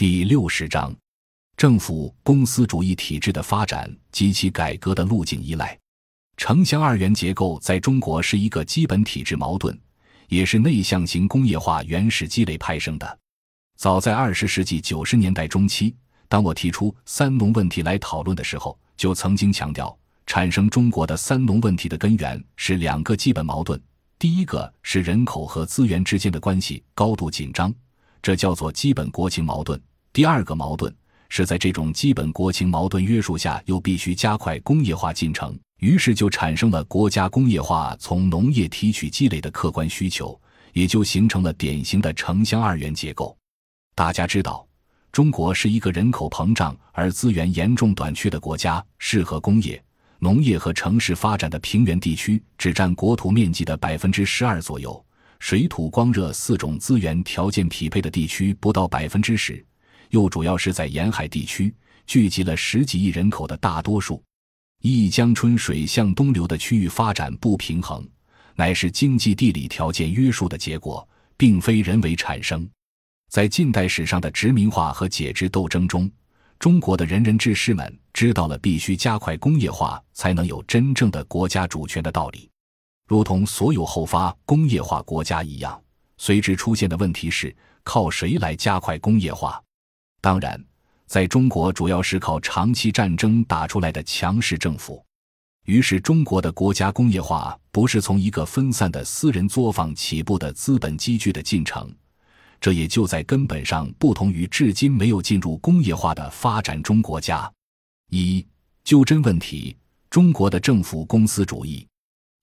第六十章，政府公司主义体制的发展及其改革的路径依赖。城乡二元结构在中国是一个基本体制矛盾，也是内向型工业化原始积累派生的。早在二十世纪九十年代中期，当我提出“三农”问题来讨论的时候，就曾经强调，产生中国的“三农”问题的根源是两个基本矛盾：第一个是人口和资源之间的关系高度紧张，这叫做基本国情矛盾。第二个矛盾是在这种基本国情矛盾约束下，又必须加快工业化进程，于是就产生了国家工业化从农业提取积累的客观需求，也就形成了典型的城乡二元结构。大家知道，中国是一个人口膨胀而资源严重短缺的国家，适合工业、农业和城市发展的平原地区只占国土面积的百分之十二左右，水土光热四种资源条件匹配的地区不到百分之十。又主要是在沿海地区聚集了十几亿人口的大多数，一江春水向东流的区域发展不平衡，乃是经济地理条件约束的结果，并非人为产生。在近代史上的殖民化和解殖斗争中，中国的仁人志士们知道了必须加快工业化才能有真正的国家主权的道理。如同所有后发工业化国家一样，随之出现的问题是靠谁来加快工业化？当然，在中国主要是靠长期战争打出来的强势政府，于是中国的国家工业化不是从一个分散的私人作坊起步的资本积聚的进程，这也就在根本上不同于至今没有进入工业化的发展中国家。一就真问题，中国的政府公司主义，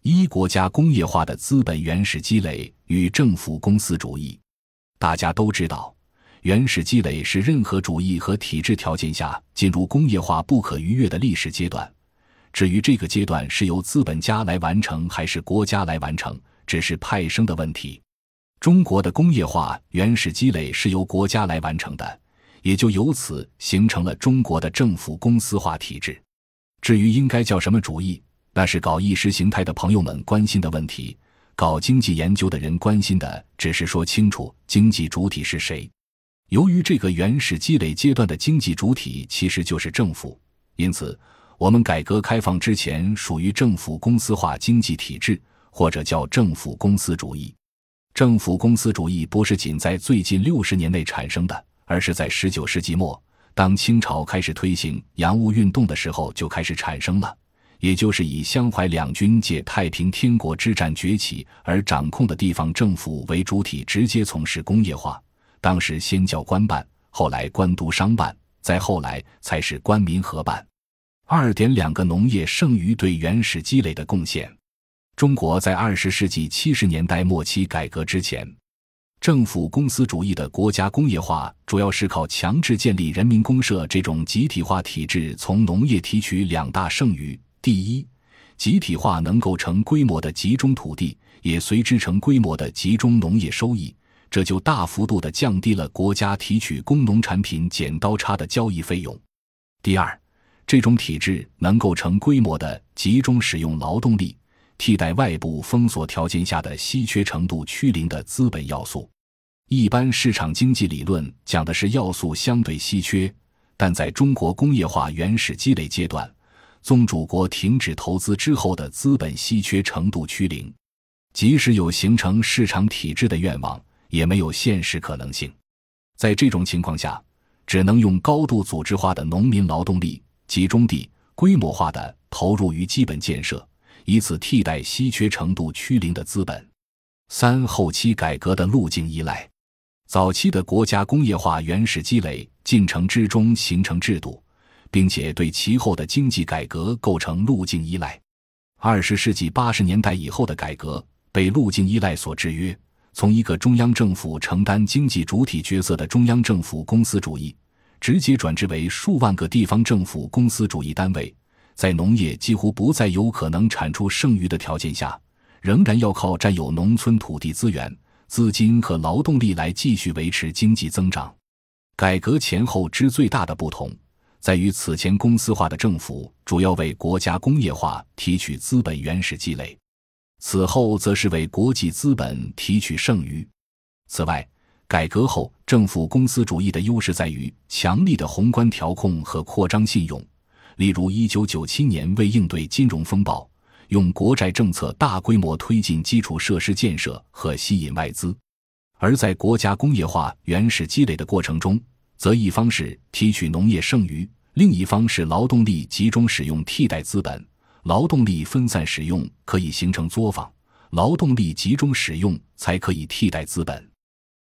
一国家工业化的资本原始积累与政府公司主义，大家都知道。原始积累是任何主义和体制条件下进入工业化不可逾越的历史阶段。至于这个阶段是由资本家来完成还是国家来完成，只是派生的问题。中国的工业化原始积累是由国家来完成的，也就由此形成了中国的政府公司化体制。至于应该叫什么主义，那是搞意识形态的朋友们关心的问题。搞经济研究的人关心的只是说清楚经济主体是谁。由于这个原始积累阶段的经济主体其实就是政府，因此我们改革开放之前属于政府公司化经济体制，或者叫政府公司主义。政府公司主义不是仅在最近六十年内产生的，而是在十九世纪末，当清朝开始推行洋务运动的时候就开始产生了。也就是以湘淮两军借太平天国之战崛起而掌控的地方政府为主体，直接从事工业化。当时先叫官办，后来官督商办，再后来才是官民合办。二点两个农业剩余对原始积累的贡献。中国在二十世纪七十年代末期改革之前，政府公司主义的国家工业化主要是靠强制建立人民公社这种集体化体制，从农业提取两大剩余：第一，集体化能够成规模的集中土地，也随之成规模的集中农业收益。这就大幅度地降低了国家提取工农产品剪刀差的交易费用。第二，这种体制能够成规模的集中使用劳动力，替代外部封锁条件下的稀缺程度趋零的资本要素。一般市场经济理论讲的是要素相对稀缺，但在中国工业化原始积累阶段，宗主国停止投资之后的资本稀缺程度趋零，即使有形成市场体制的愿望。也没有现实可能性，在这种情况下，只能用高度组织化的农民劳动力集中地规模化的投入于基本建设，以此替代稀缺程度趋零的资本。三后期改革的路径依赖，早期的国家工业化原始积累进程之中形成制度，并且对其后的经济改革构成路径依赖。二十世纪八十年代以后的改革被路径依赖所制约。从一个中央政府承担经济主体角色的中央政府公司主义，直接转制为数万个地方政府公司主义单位，在农业几乎不再有可能产出剩余的条件下，仍然要靠占有农村土地资源、资金和劳动力来继续维持经济增长。改革前后之最大的不同，在于此前公司化的政府主要为国家工业化提取资本原始积累。此后则是为国际资本提取剩余。此外，改革后，政府公司主义的优势在于强力的宏观调控和扩张信用。例如，一九九七年为应对金融风暴，用国债政策大规模推进基础设施建设和吸引外资；而在国家工业化原始积累的过程中，则一方是提取农业剩余，另一方是劳动力集中使用替代资本。劳动力分散使用可以形成作坊，劳动力集中使用才可以替代资本。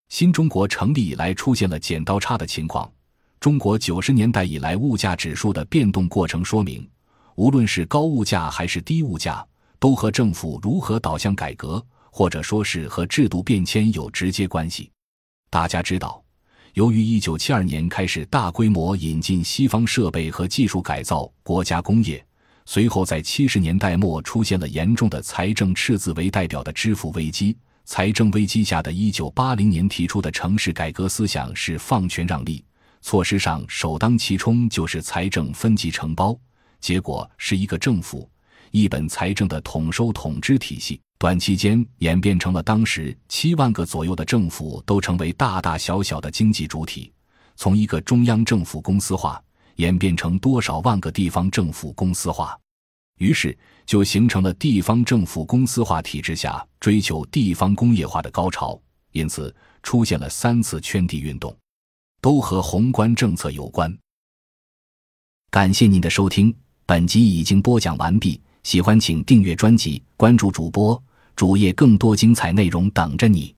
新中国成立以来出现了剪刀差的情况。中国九十年代以来物价指数的变动过程说明，无论是高物价还是低物价，都和政府如何导向改革，或者说是和制度变迁有直接关系。大家知道，由于一九七二年开始大规模引进西方设备和技术改造国家工业。随后，在七十年代末出现了严重的财政赤字为代表的支付危机。财政危机下的一九八零年提出的城市改革思想是放权让利，措施上首当其冲就是财政分级承包，结果是一个政府一本财政的统收统支体系，短期间演变成了当时七万个左右的政府都成为大大小小的经济主体，从一个中央政府公司化。演变成多少万个地方政府公司化，于是就形成了地方政府公司化体制下追求地方工业化的高潮。因此出现了三次圈地运动，都和宏观政策有关。感谢您的收听，本集已经播讲完毕。喜欢请订阅专辑，关注主播主页，更多精彩内容等着你。